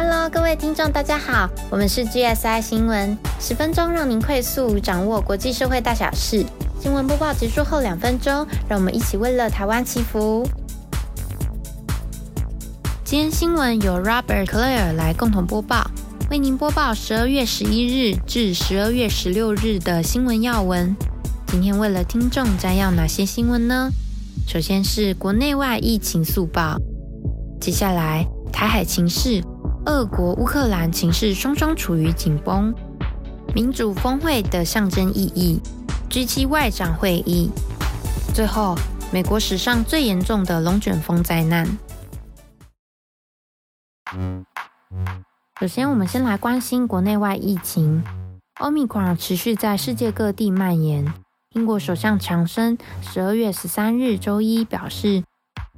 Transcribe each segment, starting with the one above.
Hello，各位听众，大家好，我们是 GSI 新闻，十分钟让您快速掌握国际社会大小事。新闻播报结束后两分钟，让我们一起为了台湾祈福。今天新闻由 Robert Clare 来共同播报，为您播报十二月十一日至十二月十六日的新闻要闻。今天为了听众摘要哪些新闻呢？首先是国内外疫情速报，接下来台海情势。俄国、乌克兰情势双双处于紧绷，民主峰会的象征意义，G7 外长会议，最后美国史上最严重的龙卷风灾难。首先，我们先来关心国内外疫情，Omicron 持续在世界各地蔓延。英国首相强生十二月十三日周一表示。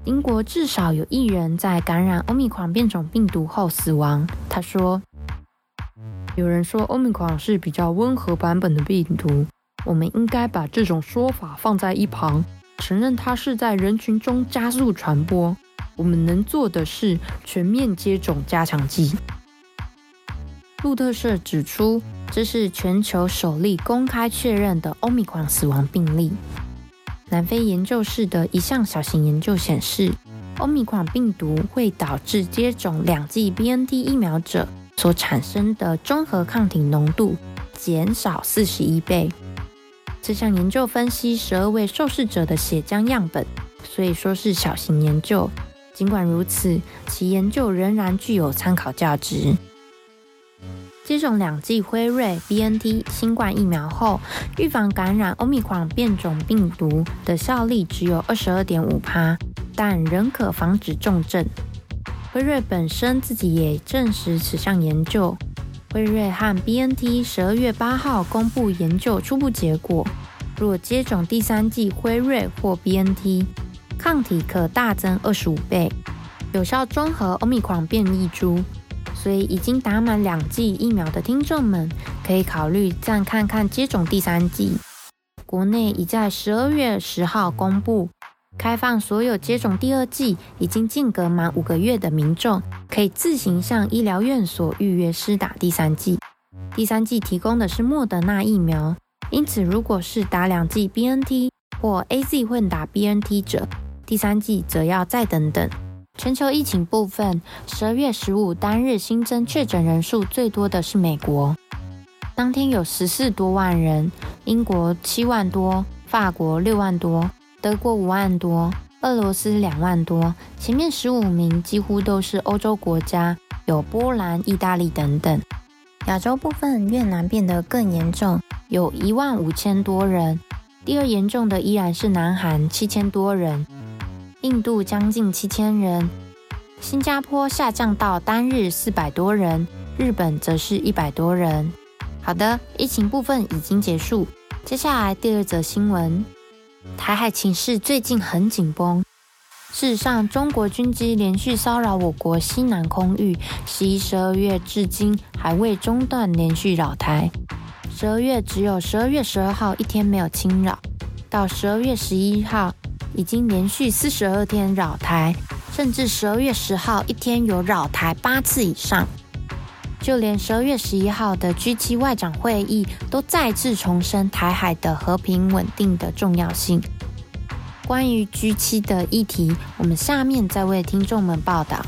英国至少有一人在感染欧米狂变种病毒后死亡。他说：“有人说欧米狂是比较温和版本的病毒，我们应该把这种说法放在一旁，承认它是在人群中加速传播。我们能做的是全面接种加强剂。”路特社指出，这是全球首例公开确认的欧米狂死亡病例。南非研究室的一项小型研究显示，欧米狂病毒会导致接种两剂 BNT 疫苗者所产生的综合抗体浓度减少四十一倍。这项研究分析十二位受试者的血浆样本，所以说是小型研究。尽管如此，其研究仍然具有参考价值。接种两剂辉瑞 BNT 新冠疫苗后，预防感染欧米狂变种病毒的效力只有二十二点五趴，但仍可防止重症。辉瑞本身自己也证实此项研究。辉瑞和 BNT 十二月八号公布研究初步结果，若接种第三剂辉瑞或 BNT，抗体可大增二十五倍，有效中和欧米狂变异株。所以，已经打满两剂疫苗的听众们，可以考虑再看看接种第三剂。国内已在十二月十号公布，开放所有接种第二剂已经间隔满五个月的民众，可以自行向医疗院所预约施打第三剂。第三剂提供的是莫德纳疫苗，因此如果是打两剂 BNT 或 AZ 混打 BNT 者，第三剂则要再等等。全球疫情部分，十二月十五单日新增确诊人数最多的是美国，当天有十四多万人；英国七万多，法国六万多，德国五万多，俄罗斯两万多。前面十五名几乎都是欧洲国家，有波兰、意大利等等。亚洲部分，越南变得更严重，有一万五千多人；第二严重的依然是南韩，七千多人。印度将近七千人，新加坡下降到单日四百多人，日本则是一百多人。好的，疫情部分已经结束，接下来第二则新闻：台海情势最近很紧绷。事实上，中国军机连续骚扰我国西南空域，十一、十二月至今还未中断连续扰台。十二月只有十二月十二号一天没有侵扰，到十二月十一号。已经连续四十二天扰台，甚至十二月十号一天有扰台八次以上。就连十二月十一号的 G7 外长会议都再次重申台海的和平稳定的重要性。关于 G7 的议题，我们下面再为听众们报道。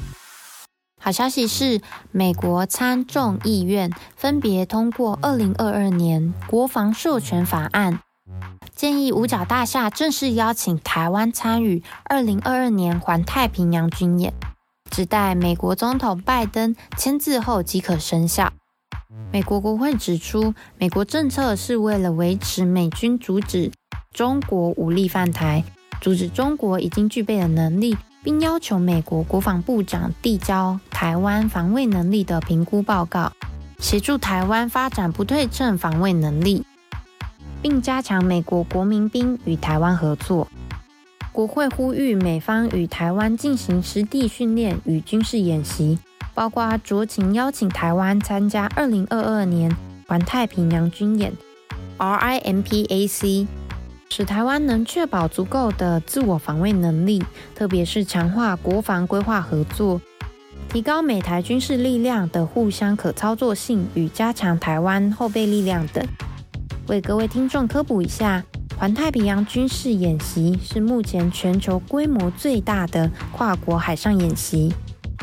好消息是，美国参众议院分别通过二零二二年国防授权法案。建议五角大厦正式邀请台湾参与二零二二年环太平洋军演，只待美国总统拜登签字后即可生效。美国国会指出，美国政策是为了维持美军阻止中国武力犯台，阻止中国已经具备的能力，并要求美国国防部长递交台湾防卫能力的评估报告，协助台湾发展不对称防卫能力。并加强美国国民兵与台湾合作。国会呼吁美方与台湾进行实地训练与军事演习，包括酌情邀请台湾参加2022年环太平洋军演 （RIMPAC），使台湾能确保足够的自我防卫能力，特别是强化国防规划合作。提高美台军事力量的互相可操作性与加强台湾后备力量等。为各位听众科普一下，环太平洋军事演习是目前全球规模最大的跨国海上演习，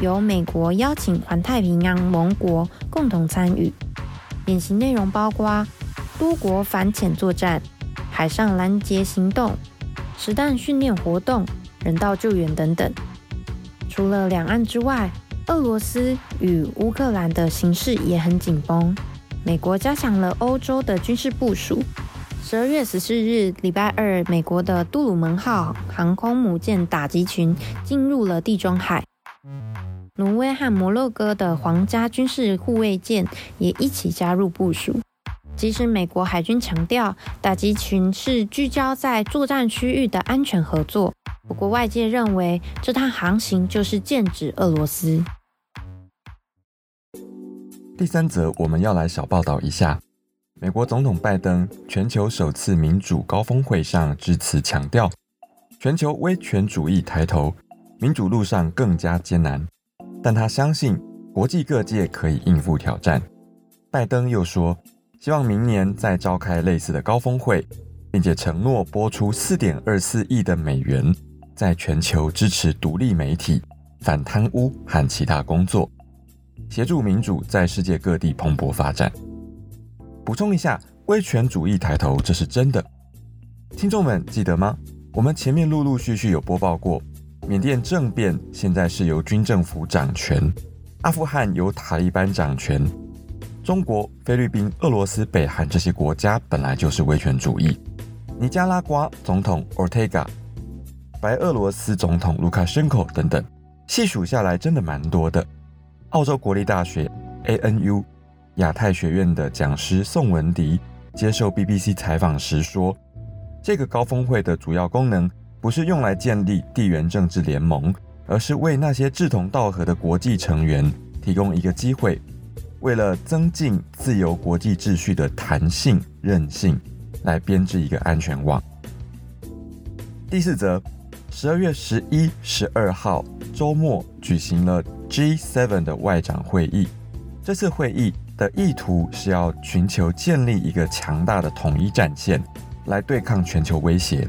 由美国邀请环太平洋盟国共同参与。演习内容包括多国反潜作战、海上拦截行动、实弹训练活动、人道救援等等。除了两岸之外，俄罗斯与乌克兰的形势也很紧绷，美国加强了欧洲的军事部署。十二月十四日，礼拜二，美国的杜鲁门号航空母舰打击群进入了地中海。挪威和摩洛哥的皇家军事护卫舰也一起加入部署。即使美国海军强调打击群是聚焦在作战区域的安全合作，不过外界认为这趟航行就是剑指俄罗斯。第三则，我们要来小报道一下，美国总统拜登全球首次民主高峰会上致辞强调，全球威权主义抬头，民主路上更加艰难，但他相信国际各界可以应付挑战。拜登又说，希望明年再召开类似的高峰会，并且承诺拨出四点二四亿的美元，在全球支持独立媒体、反贪污和其他工作。协助民主在世界各地蓬勃发展。补充一下，威权主义抬头，这是真的。听众们记得吗？我们前面陆陆续续有播报过，缅甸政变现在是由军政府掌权，阿富汗由塔利班掌权，中国、菲律宾、俄罗斯、北韩这些国家本来就是威权主义。尼加拉瓜总统 Ortega，白俄罗斯总统卢卡申科等等，细数下来真的蛮多的。澳洲国立大学 ANU 亚太学院的讲师宋文迪接受 BBC 采访时说：“这个高峰会的主要功能不是用来建立地缘政治联盟，而是为那些志同道合的国际成员提供一个机会，为了增进自由国际秩序的弹性韧性，来编织一个安全网。”第四则，十二月十一、十二号周末举行了。G7 的外长会议，这次会议的意图是要寻求建立一个强大的统一战线，来对抗全球威胁。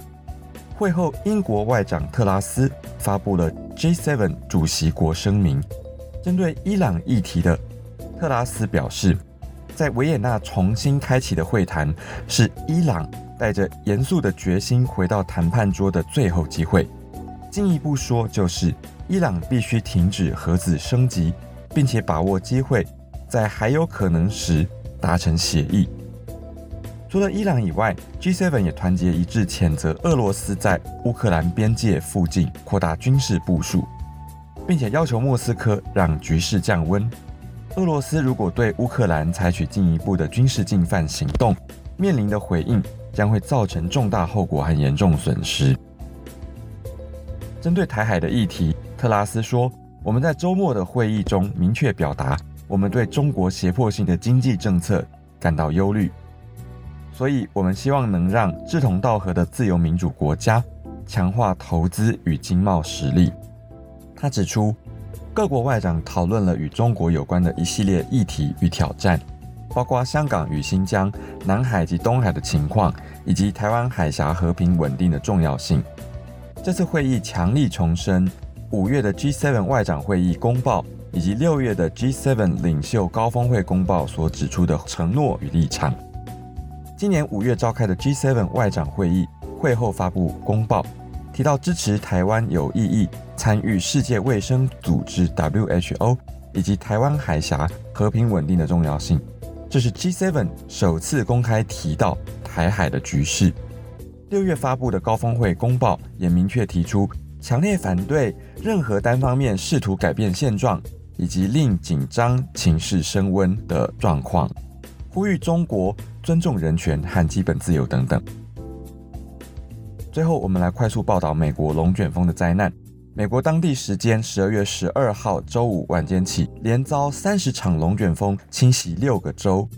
会后，英国外长特拉斯发布了 G7 主席国声明，针对伊朗议题的特拉斯表示，在维也纳重新开启的会谈是伊朗带着严肃的决心回到谈判桌的最后机会。进一步说，就是。伊朗必须停止核子升级，并且把握机会，在还有可能时达成协议。除了伊朗以外，G7 也团结一致谴责俄罗斯在乌克兰边界附近扩大军事部署，并且要求莫斯科让局势降温。俄罗斯如果对乌克兰采取进一步的军事进犯行动，面临的回应将会造成重大后果和严重损失。针对台海的议题。特拉斯说：“我们在周末的会议中明确表达，我们对中国胁迫性的经济政策感到忧虑，所以我们希望能让志同道合的自由民主国家强化投资与经贸实力。”他指出，各国外长讨论了与中国有关的一系列议题与挑战，包括香港与新疆、南海及东海的情况，以及台湾海峡和平稳定的重要性。这次会议强力重申。五月的 G7 外长会议公报以及六月的 G7 领袖高峰会公报所指出的承诺与立场。今年五月召开的 G7 外长会议会后发布公报，提到支持台湾有意义参与世界卫生组织 WHO 以及台湾海峡和平稳定的重要性。这是 G7 首次公开提到台海的局势。六月发布的高峰会公报也明确提出。强烈反对任何单方面试图改变现状以及令紧张情势升温的状况，呼吁中国尊重人权和基本自由等等。最后，我们来快速报道美国龙卷风的灾难。美国当地时间十二月十二号周五晚间起，连遭三十场龙卷风侵袭六个州，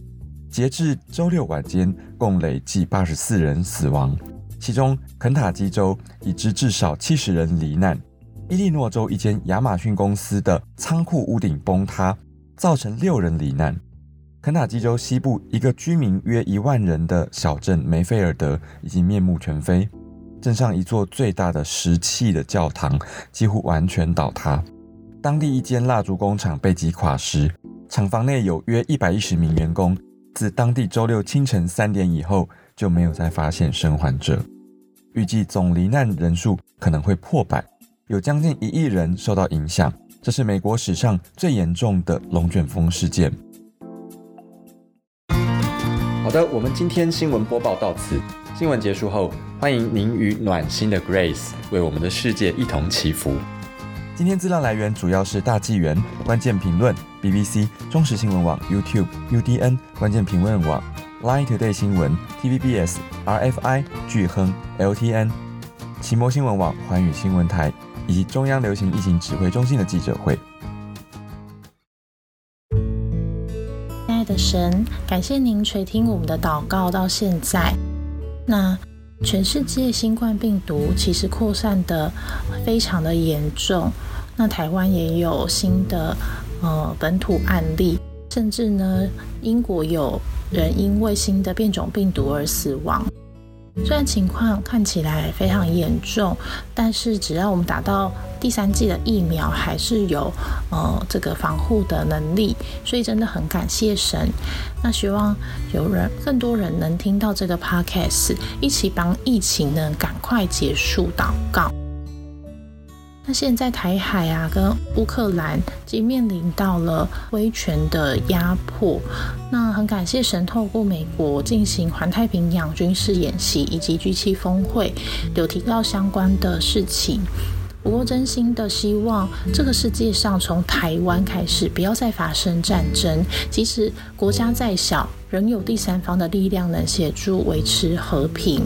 截至周六晚间，共累计八十四人死亡。其中，肯塔基州已知至少七十人罹难，伊利诺州一间亚马逊公司的仓库屋顶崩塌，造成六人罹难。肯塔基州西部一个居民约一万人的小镇梅菲尔德已经面目全非，镇上一座最大的石砌的教堂几乎完全倒塌。当地一间蜡烛工厂被击垮时，厂房内有约一百一十名员工。自当地周六清晨三点以后，就没有再发现生还者。预计总罹难人数可能会破百，有将近一亿人受到影响。这是美国史上最严重的龙卷风事件。好的，我们今天新闻播报到此。新闻结束后，欢迎您与暖心的 Grace 为我们的世界一同祈福。今天资料来源主要是大纪元、关键评论、BBC、中时新闻网、YouTube、UDN、关键评论网、Line Today 新闻、TVBS、RFI、巨亨、LTN、奇摩新闻网、环宇新闻台以及中央流行疫情指挥中心的记者会。亲爱的神，感谢您垂听我们的祷告到现在。那。全世界新冠病毒其实扩散的非常的严重，那台湾也有新的呃本土案例，甚至呢英国有人因为新的变种病毒而死亡。虽然情况看起来非常严重，但是只要我们打到第三剂的疫苗，还是有呃这个防护的能力，所以真的很感谢神。那希望有人更多人能听到这个 podcast，一起帮疫情呢赶快结束祷告。那现在台海啊，跟乌克兰已经面临到了威权的压迫。那很感谢神，透过美国进行环太平洋军事演习以及 G7 峰会，有提到相关的事情。不过，真心的希望这个世界上从台湾开始，不要再发生战争。即使国家再小，仍有第三方的力量能协助维持和平。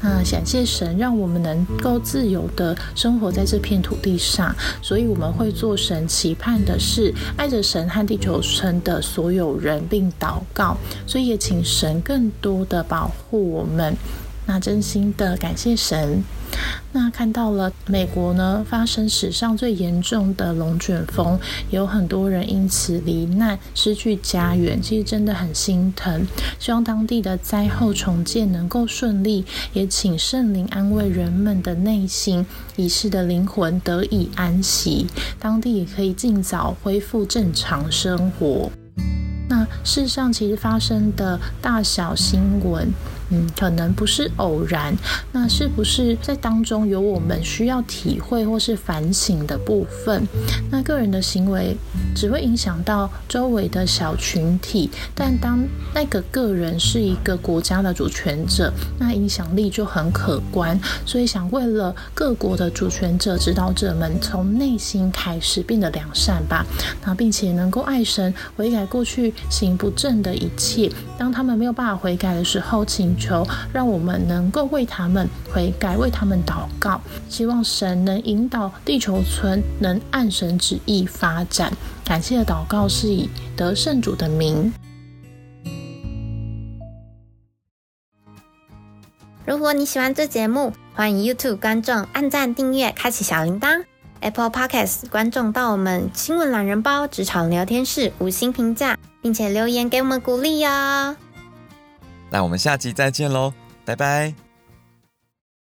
那感谢神，让我们能够自由的生活在这片土地上。所以我们会做神期盼的事，爱着神和地球村的所有人，并祷告。所以也请神更多的保护我们。那真心的感谢神。那看到了美国呢发生史上最严重的龙卷风，有很多人因此罹难，失去家园，其实真的很心疼。希望当地的灾后重建能够顺利，也请圣灵安慰人们的内心，已逝的灵魂得以安息，当地也可以尽早恢复正常生活。那世上其实发生的大小新闻。嗯，可能不是偶然。那是不是在当中有我们需要体会或是反省的部分？那个人的行为只会影响到周围的小群体，但当那个个人是一个国家的主权者，那影响力就很可观。所以想为了各国的主权者、指导者们，从内心开始变得良善吧。那并且能够爱神，悔改过去行不正的一切。当他们没有办法悔改的时候，请。求让我们能够为他们悔改，为他们祷告，希望神能引导地球村能按神旨意发展。感谢的祷告是以得胜主的名。如果你喜欢这节目，欢迎 YouTube 观众按赞、订阅、开启小铃铛；Apple Podcast 观众到我们新闻懒人包职场聊天室五星评价，并且留言给我们鼓励哦。那我们下集再见喽，拜拜。